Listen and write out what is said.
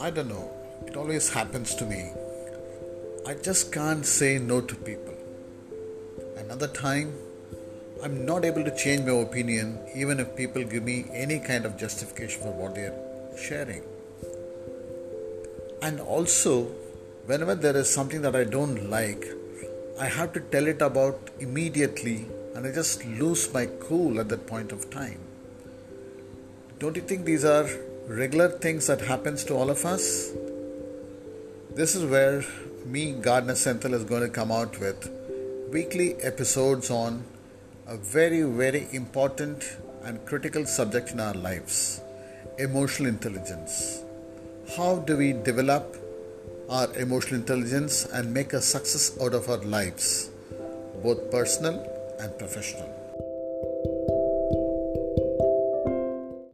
I don't know, it always happens to me. I just can't say no to people. Another time, I'm not able to change my opinion even if people give me any kind of justification for what they're sharing. And also, whenever there is something that I don't like, I have to tell it about immediately and I just lose my cool at that point of time. Don't you think these are regular things that happens to all of us? This is where me, Gardner central is going to come out with weekly episodes on a very, very important and critical subject in our lives emotional intelligence. How do we develop our emotional intelligence and make a success out of our lives, both personal and professional?